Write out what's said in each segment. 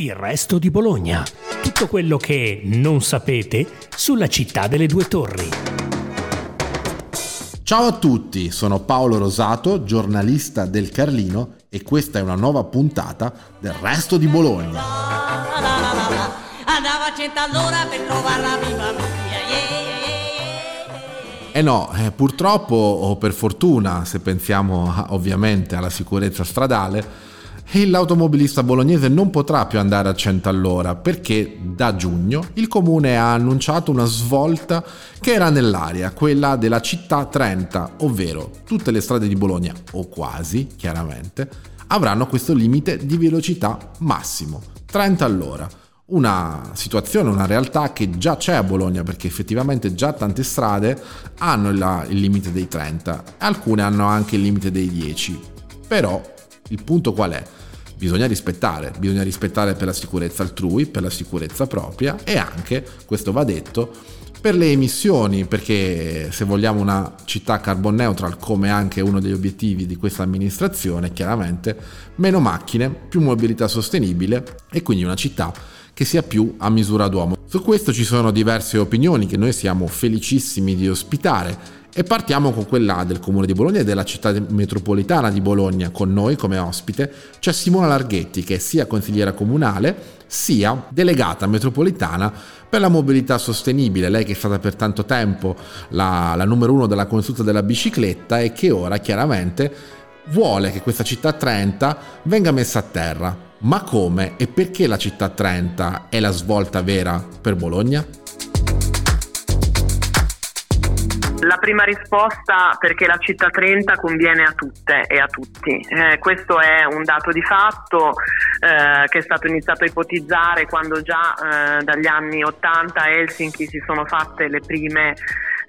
Il resto di Bologna. Tutto quello che non sapete sulla città delle due torri. Ciao a tutti, sono Paolo Rosato, giornalista del Carlino e questa è una nuova puntata del resto di Bologna. Andava a cento all'ora per trovarla viva eh no, eh, purtroppo o per fortuna, se pensiamo ovviamente alla sicurezza stradale, l'automobilista bolognese non potrà più andare a 100 all'ora perché da giugno il comune ha annunciato una svolta che era nell'aria, quella della città 30, ovvero tutte le strade di Bologna, o quasi chiaramente, avranno questo limite di velocità massimo, 30 all'ora. Una situazione, una realtà che già c'è a Bologna perché effettivamente già tante strade hanno il, il limite dei 30, alcune hanno anche il limite dei 10. Però il punto qual è? Bisogna rispettare, bisogna rispettare per la sicurezza altrui, per la sicurezza propria e anche, questo va detto, per le emissioni, perché se vogliamo una città carbon neutral come anche uno degli obiettivi di questa amministrazione, chiaramente meno macchine, più mobilità sostenibile e quindi una città che sia più a misura d'uomo. Su questo ci sono diverse opinioni che noi siamo felicissimi di ospitare e partiamo con quella del Comune di Bologna e della città metropolitana di Bologna. Con noi come ospite c'è Simona Larghetti, che è sia consigliera comunale sia delegata metropolitana per la mobilità sostenibile. Lei che è stata per tanto tempo la, la numero uno della consulta della bicicletta e che ora chiaramente vuole che questa città 30 venga messa a terra. Ma come e perché la città 30 è la svolta vera per Bologna? Prima risposta perché la città 30 conviene a tutte e a tutti. Eh, questo è un dato di fatto eh, che è stato iniziato a ipotizzare quando già eh, dagli anni 80 a Helsinki si sono fatte le prime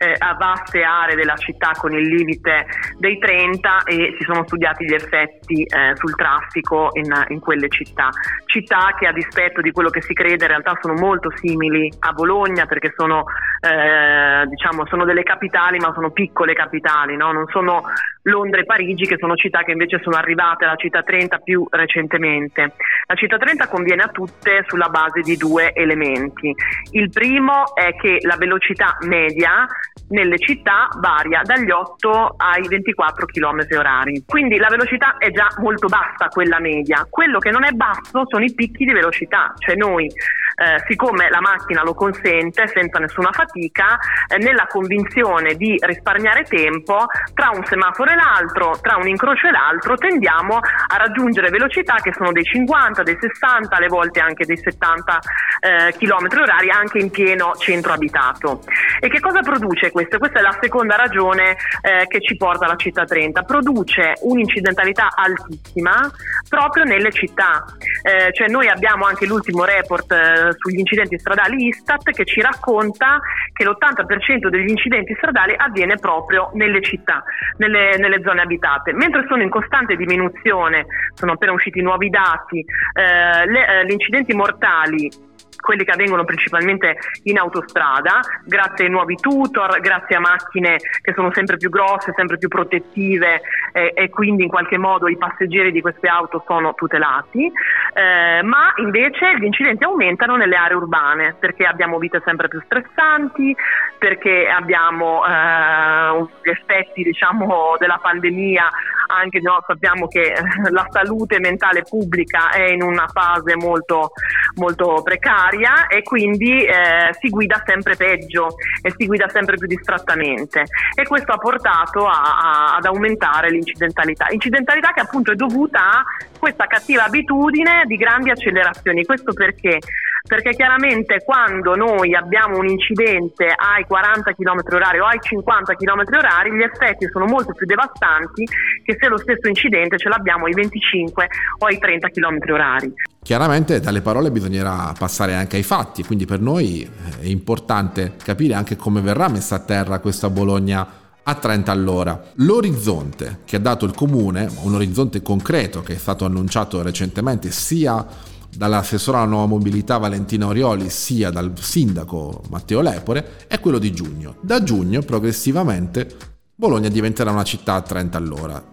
eh, a vaste aree della città con il limite dei 30 e si sono studiati gli effetti eh, sul traffico in, in, quelle città. Città che a dispetto di quello che si crede in realtà sono molto simili a Bologna perché sono, eh, diciamo, sono delle capitali ma sono piccole capitali, no? non sono Londra e Parigi che sono città che invece sono arrivate alla città 30 più recentemente. La città 30 conviene a tutte sulla base di due elementi. Il primo è che la velocità media nelle città varia dagli 8 ai 24 km orari. Quindi la velocità è già molto bassa, quella media. Quello che non è basso sono i picchi di velocità, cioè noi eh, siccome la macchina lo consente senza nessuna fatica, eh, nella convinzione di risparmiare tempo, tra un semaforo e l'altro, tra un incrocio e l'altro, tendiamo a raggiungere velocità che sono dei 50, dei 60, alle volte anche dei 70 eh, km orari, anche in pieno centro abitato. E che cosa produce questo? Questa è la seconda ragione eh, che ci porta alla città 30. Produce un'incidentalità altissima proprio nelle città. Eh, cioè noi abbiamo anche l'ultimo report eh, sugli incidenti stradali Istat che ci racconta che l'80% degli incidenti stradali avviene proprio nelle città, nelle, nelle zone abitate, mentre sono in costante diminuzione, sono appena usciti nuovi dati, eh, le, eh, gli incidenti mortali quelli che avvengono principalmente in autostrada, grazie ai nuovi tutor, grazie a macchine che sono sempre più grosse, sempre più protettive eh, e quindi in qualche modo i passeggeri di queste auto sono tutelati, eh, ma invece gli incidenti aumentano nelle aree urbane perché abbiamo vite sempre più stressanti, perché abbiamo eh, gli effetti diciamo, della pandemia anche no, sappiamo che la salute mentale pubblica è in una fase molto, molto precaria e quindi eh, si guida sempre peggio e si guida sempre più distrattamente. E questo ha portato a, a, ad aumentare l'incidentalità, incidentalità che appunto è dovuta a questa cattiva abitudine di grandi accelerazioni, questo perché perché chiaramente quando noi abbiamo un incidente ai 40 km orari o ai 50 km orari gli effetti sono molto più devastanti che se lo stesso incidente ce l'abbiamo ai 25 o ai 30 km orari. Chiaramente dalle parole bisognerà passare anche ai fatti, quindi per noi è importante capire anche come verrà messa a terra questa Bologna a 30 all'ora. L'orizzonte che ha dato il comune, un orizzonte concreto che è stato annunciato recentemente sia dall'assessore alla nuova mobilità Valentina Orioli sia dal sindaco Matteo Lepore è quello di giugno. Da giugno progressivamente Bologna diventerà una città a 30 all'ora.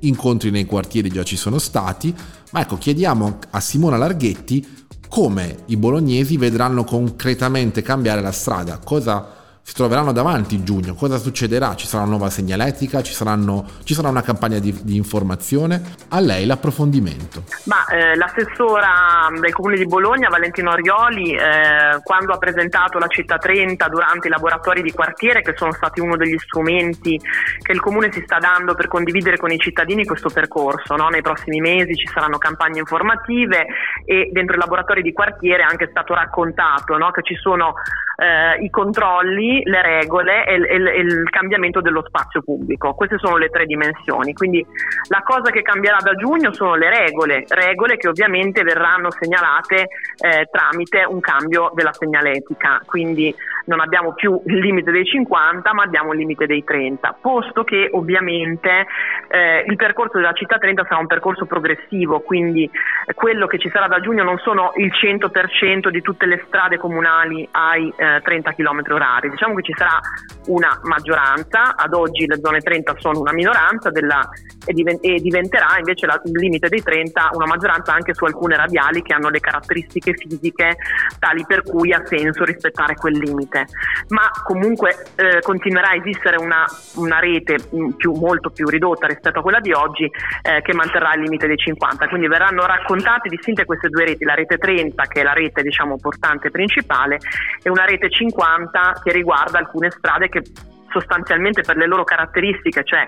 Incontri nei quartieri già ci sono stati, ma ecco chiediamo a Simona Larghetti come i bolognesi vedranno concretamente cambiare la strada, cosa si troveranno davanti giugno, cosa succederà? Ci sarà una nuova segnaletica, ci, saranno, ci sarà una campagna di, di, informazione? A lei l'approfondimento. Ma, eh, l'assessora del comune di Bologna, Valentino Arioli, eh, quando ha presentato la città 30 durante i laboratori di quartiere, che sono stati uno degli strumenti che il comune si sta dando per condividere con i cittadini questo percorso, no? nei prossimi mesi ci saranno campagne informative e dentro i laboratori di quartiere è anche stato raccontato no? che ci sono eh, i controlli, le regole e, e, e, il cambiamento dello spazio pubblico. Queste sono le tre dimensioni. Quindi la cosa che cambierà da giugno sono le regole, regole che ovviamente verranno segnalate eh, tramite un cambio della segnaletica. Quindi non abbiamo più il limite dei 50 ma abbiamo il limite dei 30, posto che ovviamente eh, il percorso della città 30 sarà un percorso progressivo, quindi quello che ci sarà da giugno non sono il 100% di tutte le strade comunali ai eh, 30 km orari, diciamo che ci sarà una maggioranza, ad oggi le zone 30 sono una minoranza della, e, divent- e, diventerà invece la, il limite dei 30 una maggioranza anche su alcune radiali che hanno le caratteristiche fisiche tali per cui ha senso rispettare quel limite. Ma comunque eh, continuerà a esistere una, una rete più, molto più ridotta rispetto a quella di oggi eh, che manterrà il limite dei 50, quindi verranno raccontate distinte queste due reti, la rete 30 che è la rete diciamo portante principale e una rete 50 che riguarda alcune strade che sostanzialmente per le loro caratteristiche, cioè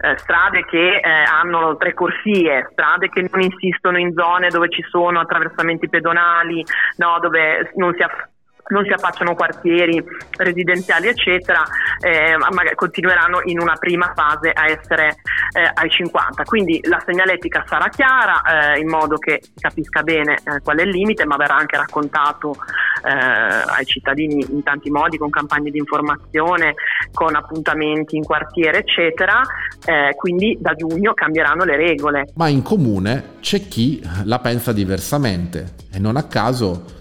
eh, strade che eh, hanno tre corsie, strade che non insistono in zone dove ci sono attraversamenti pedonali, no, dove non si affrontano non si affacciano quartieri residenziali eccetera, eh, magari continueranno in una prima fase a essere eh, ai 50. Quindi la segnaletica sarà chiara eh, in modo che si capisca bene eh, qual è il limite, ma verrà anche raccontato eh, ai cittadini in tanti modi, con campagne di informazione, con appuntamenti in quartiere eccetera. Eh, quindi da giugno cambieranno le regole. Ma in comune c'è chi la pensa diversamente e non a caso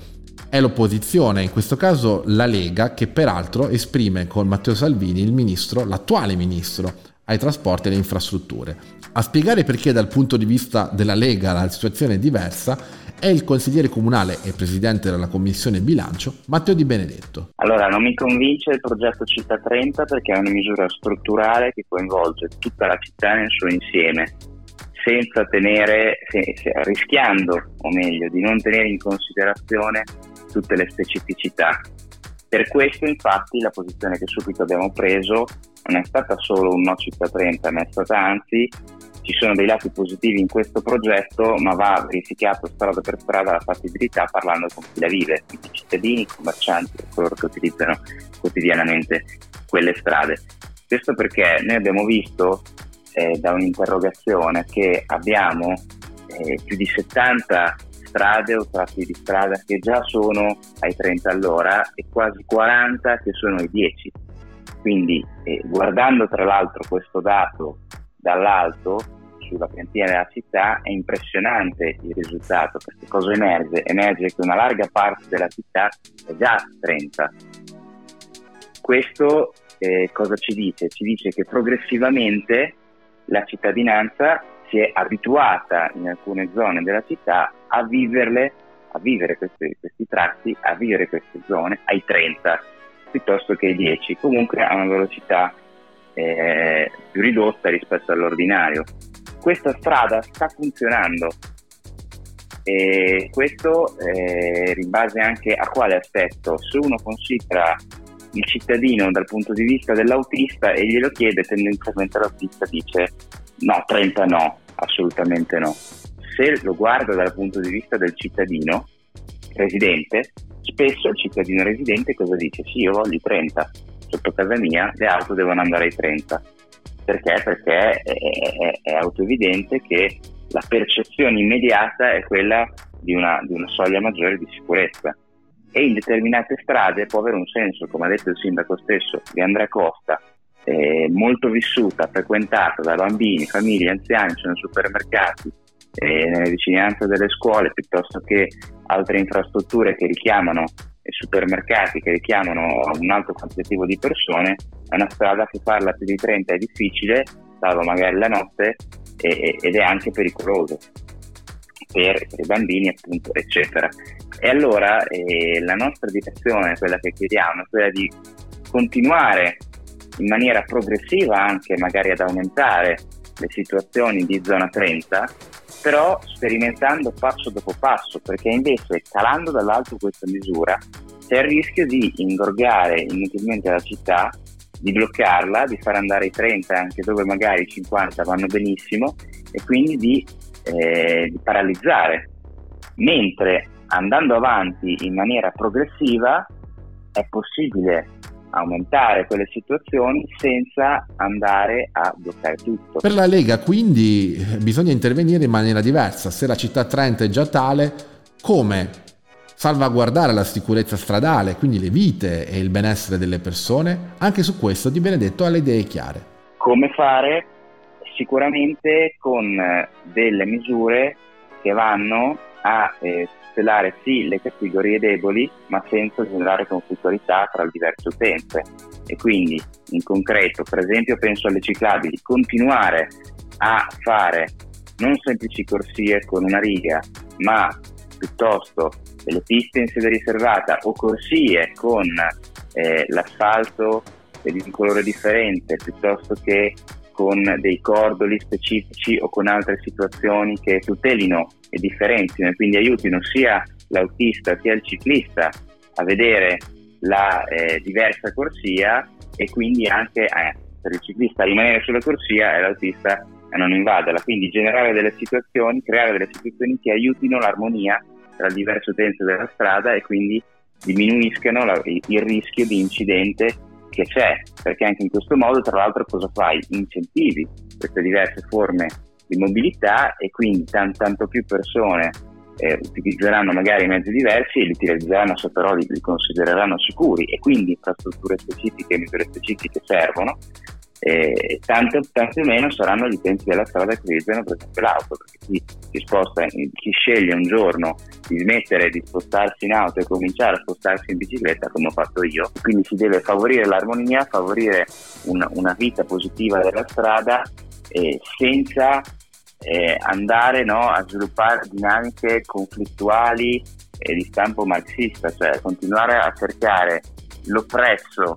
è l'opposizione, in questo caso la Lega, che peraltro esprime con Matteo Salvini il ministro, l'attuale ministro ai trasporti e alle infrastrutture. A spiegare perché dal punto di vista della Lega la situazione è diversa è il consigliere comunale e presidente della commissione bilancio Matteo Di Benedetto. Allora, non mi convince il progetto Città 30 perché è una misura strutturale che coinvolge tutta la città nel suo insieme senza tenere, se, se, rischiando o meglio di non tenere in considerazione tutte le specificità. Per questo infatti la posizione che subito abbiamo preso non è stata solo un no città 30, ma è stata anzi ci sono dei lati positivi in questo progetto, ma va verificato strada per strada la fattibilità parlando con chi la vive, i cittadini, i commercianti, coloro che utilizzano quotidianamente quelle strade. Questo perché noi abbiamo visto eh, da un'interrogazione che abbiamo eh, più di 70 strade o tratti di strada che già sono ai 30 all'ora e quasi 40 che sono ai 10. Quindi eh, guardando tra l'altro questo dato dall'alto sulla piantina della città è impressionante il risultato perché cosa emerge? Emerge che una larga parte della città è già 30. Questo eh, cosa ci dice? Ci dice che progressivamente la cittadinanza si è abituata in alcune zone della città a viverle, a vivere questi, questi tratti, a vivere queste zone ai 30 piuttosto che ai 10, comunque a una velocità eh, più ridotta rispetto all'ordinario. Questa strada sta funzionando e questo eh, in base anche a quale aspetto? Se uno considera il cittadino dal punto di vista dell'autista e glielo chiede, tendenzialmente l'autista dice no, 30 no, assolutamente no. Se lo guarda dal punto di vista del cittadino residente, spesso il cittadino residente cosa dice? Sì, io voglio i 30, sotto casa mia le auto devono andare ai 30. Perché? Perché è, è, è autoevidente che la percezione immediata è quella di una, di una soglia maggiore di sicurezza e in determinate strade può avere un senso, come ha detto il sindaco stesso di Andrea Costa, eh, molto vissuta, frequentata da bambini, famiglie, anziani, sono supermercati, eh, nelle vicinanze delle scuole, piuttosto che altre infrastrutture che richiamano e supermercati che richiamano un alto quantitativo di persone, è una strada che farla più di 30 è difficile, salvo magari la notte, e, ed è anche pericoloso. per, per, i bambini appunto eccetera. E allora eh, la nostra direzione, quella che chiediamo, è quella di continuare in maniera progressiva anche magari ad aumentare le situazioni di zona 30, però sperimentando passo dopo passo, perché invece calando dall'alto questa misura c'è il rischio di ingorgare inutilmente la città, di bloccarla, di far andare i 30 anche dove magari i 50 vanno benissimo e quindi di, eh, di paralizzare. Mentre andando avanti in maniera progressiva è possibile aumentare quelle situazioni senza andare a bloccare tutto. Per la Lega quindi bisogna intervenire in maniera diversa. Se la città Trento è già tale, come salvaguardare la sicurezza stradale, quindi le vite e il benessere delle persone? Anche su questo Di Benedetto ha le idee chiare. Come fare? Sicuramente con delle misure che vanno a eh, tutelare sì le categorie deboli, ma senza generare conflittualità tra le diverse utenze. E quindi, in concreto, per esempio, penso alle ciclabili, continuare a fare non semplici corsie con una riga, ma piuttosto delle piste in sede riservata o corsie con eh, l'asfalto di un colore differente, piuttosto che con dei cordoli specifici o con altre situazioni che tutelino e differenzino e quindi aiutino sia l'autista sia il ciclista a vedere la eh, diversa corsia e quindi anche eh, per il ciclista a rimanere sulla corsia e l'autista a non invaderla. Quindi generare delle situazioni, creare delle situazioni che aiutino l'armonia tra le diverse utenze della strada e quindi diminuiscano la, il rischio di incidente che c'è, perché anche in questo modo tra l'altro cosa fai? Incentivi queste diverse forme di mobilità e quindi t- tanto più persone eh, utilizzeranno magari mezzi diversi e li utilizzeranno se però li, li considereranno sicuri e quindi infrastrutture specifiche e misure specifiche servono eh, tanto, tanto meno saranno gli utenti della strada che utilizzano per esempio l'auto, perché chi si sposta, chi sceglie un giorno di smettere di spostarsi in auto e cominciare a spostarsi in bicicletta come ho fatto io, quindi si deve favorire l'armonia, favorire una, una vita positiva della strada eh, senza eh, andare no, a sviluppare dinamiche conflittuali e di stampo marxista, cioè continuare a cercare l'oppresso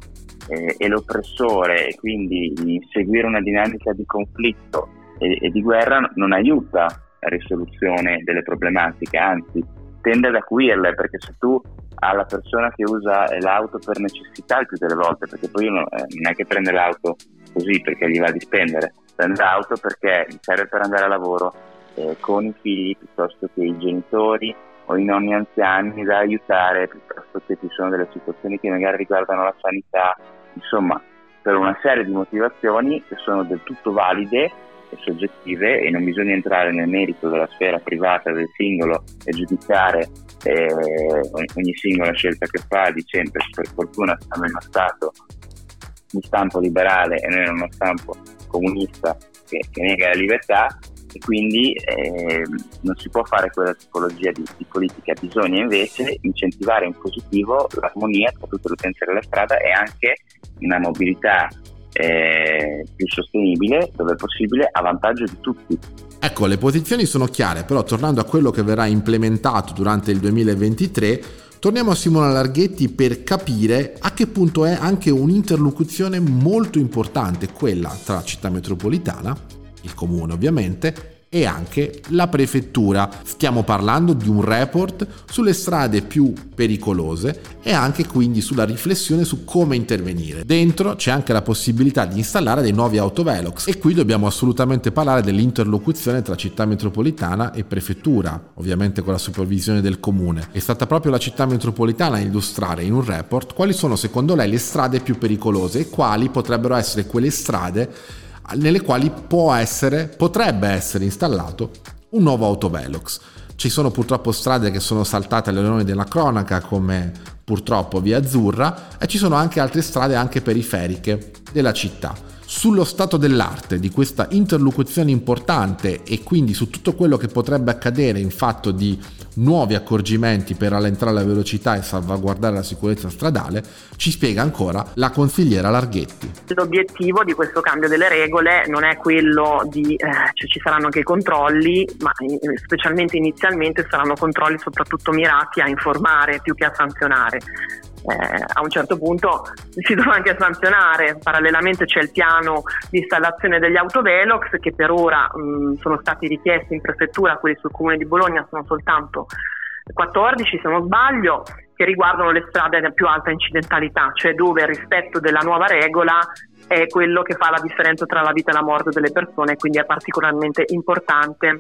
eh, e l'oppressore e quindi seguire una dinamica di conflitto e, e di guerra non aiuta la risoluzione delle problematiche, anzi tende ad acuirle perché se tu alla persona che usa l'auto per necessità il più delle volte, perché poi uno eh, non è che prende l'auto così perché gli va di spendere, prende l'auto perché serve per andare a lavoro eh, con i figli piuttosto che i genitori o i nonni anziani da aiutare, piuttosto che ci sono delle situazioni che magari riguardano la sanità insomma per una serie di motivazioni che sono del tutto valide e soggettive e non bisogna entrare nel merito della sfera privata del singolo e giudicare eh, ogni singola scelta che fa dicendo per fortuna siamo in uno Stato di stampo liberale e non in uno stampo comunista che, che nega la libertà e quindi eh, non si può fare quella tipologia di, di, politica, bisogna invece incentivare in positivo l'armonia tra tutte le utenze della strada e anche una mobilità eh, più sostenibile, dove possibile, a vantaggio di tutti. Ecco, le posizioni sono chiare, però tornando a quello che verrà implementato durante il 2023, torniamo a Simona Larghetti per capire a che punto è anche un'interlocuzione molto importante, quella tra città metropolitana, il comune ovviamente, e anche la prefettura. Stiamo parlando di un report sulle strade più pericolose e anche quindi sulla riflessione su come intervenire. Dentro c'è anche la possibilità di installare dei nuovi autovelox e qui dobbiamo assolutamente parlare dell'interlocuzione tra città metropolitana e prefettura, ovviamente con la supervisione del comune. È stata proprio la città metropolitana a illustrare in un report quali sono secondo lei le strade più pericolose e quali potrebbero essere quelle strade nelle quali può essere, potrebbe essere installato un nuovo autovelox. Ci sono purtroppo strade che sono saltate alle leoni della cronaca come purtroppo via Azzurra e ci sono anche altre strade anche periferiche della città. Sullo stato dell'arte di questa interlocuzione importante e quindi su tutto quello che potrebbe accadere in fatto di nuovi accorgimenti per rallentare la velocità e salvaguardare la sicurezza stradale, ci spiega ancora la consigliera Larghetti. L'obiettivo di questo cambio delle regole non è quello di, eh, cioè ci saranno anche i controlli, ma specialmente inizialmente saranno controlli soprattutto mirati a informare più che a sanzionare eh, a un certo punto si dovrà anche sanzionare. Parallelamente c'è il piano di installazione degli autovelox che per ora mh, sono stati richiesti in prefettura, quelli sul comune di Bologna sono soltanto 14 se non sbaglio, che riguardano le strade a più alta incidentalità, cioè dove il rispetto della nuova regola è quello che fa la differenza tra la vita e la morte delle persone, quindi è particolarmente importante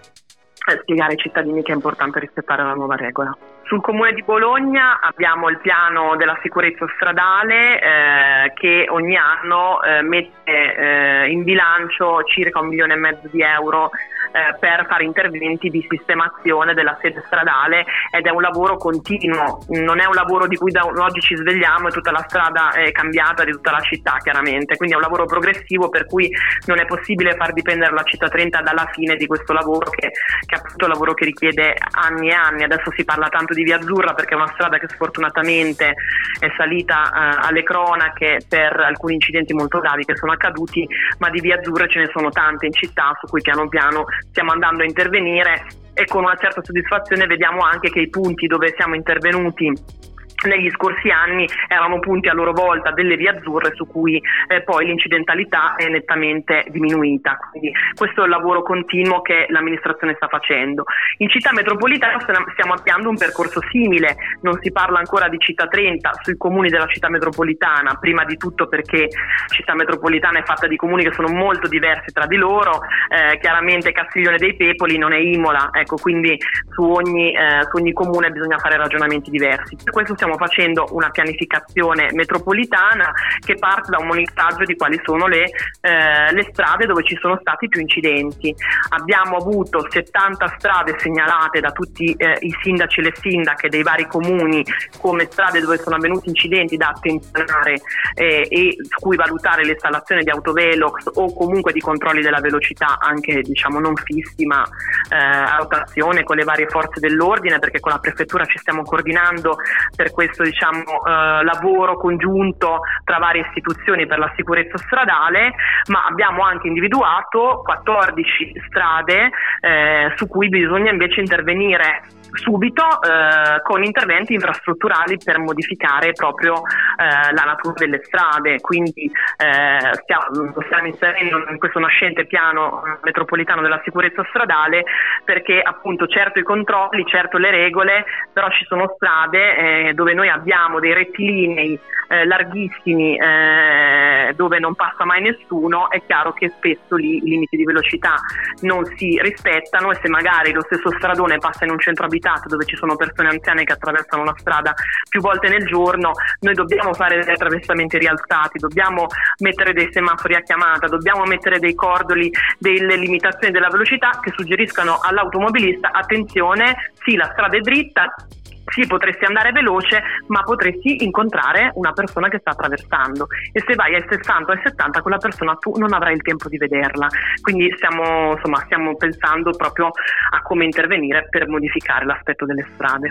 spiegare ai cittadini che è importante rispettare la nuova regola. Sul comune di Bologna abbiamo il piano della sicurezza stradale eh, che ogni anno eh, mette eh, in bilancio circa un milione e mezzo di euro eh, per fare interventi di sistemazione della sede stradale ed è un lavoro continuo, non è un lavoro di cui da oggi ci svegliamo e tutta la strada è cambiata di tutta la città chiaramente, quindi è un lavoro progressivo per cui non è possibile far dipendere la città 30 dalla fine di questo lavoro che, che è appunto un lavoro che richiede anni e anni, adesso si parla tanto di Via Azzurra perché è una strada che sfortunatamente è salita eh, alle cronache per alcuni incidenti molto gravi che sono accaduti, ma di Via Azzurra ce ne sono tante in città su cui piano piano stiamo andando a intervenire e con una certa soddisfazione vediamo anche che i punti dove siamo intervenuti negli scorsi anni erano punti a loro volta delle vie azzurre su cui eh, poi l'incidentalità è nettamente diminuita. Quindi questo è il lavoro continuo che l'amministrazione sta facendo. In città metropolitana stiamo avviando un percorso simile, non si parla ancora di città 30 sui comuni della città metropolitana, prima di tutto perché città metropolitana è fatta di comuni che sono molto diversi tra di loro, eh, chiaramente Castiglione dei Pepoli non è Imola, ecco, quindi su ogni, eh, su ogni comune bisogna fare ragionamenti diversi. Per questo stiamo stiamo facendo una pianificazione metropolitana che parte da un monitoraggio di quali sono le, eh, le strade dove ci sono stati più incidenti. Abbiamo avuto 70 strade segnalate da tutti eh, i sindaci e le sindache dei vari comuni come strade dove sono avvenuti incidenti da attenzionare eh, e su cui valutare l'installazione di autovelox o comunque di controlli della velocità anche diciamo non fissi ma eh, a rotazione con le varie forze dell'ordine perché con la prefettura ci stiamo coordinando per questo diciamo, eh, lavoro congiunto tra varie istituzioni per la sicurezza stradale, ma abbiamo anche individuato 14 strade eh, su cui bisogna invece intervenire subito eh, con interventi infrastrutturali per modificare proprio eh, la natura delle strade, quindi eh, stiamo, stiamo inserendo in questo nascente piano metropolitano della sicurezza stradale perché appunto certo i controlli, certo le regole, però ci sono strade eh, dove noi abbiamo dei rettilinei eh, larghissimi eh, dove non passa mai nessuno, è chiaro che spesso lì i limiti di velocità non si rispettano e se magari lo stesso stradone passa in un centro abitato dove ci sono persone anziane che attraversano una strada più volte nel giorno, noi dobbiamo fare degli attraversamenti rialzati, dobbiamo mettere dei semafori a chiamata, dobbiamo mettere dei cordoli, delle limitazioni della velocità che suggeriscano all'automobilista attenzione, sì la strada è dritta, sì, potresti andare veloce, ma potresti incontrare una persona che sta attraversando e se vai ai 60 o ai 70 quella persona tu non avrai il tempo di vederla. Quindi stiamo, insomma, stiamo pensando proprio a come intervenire per modificare l'aspetto delle strade.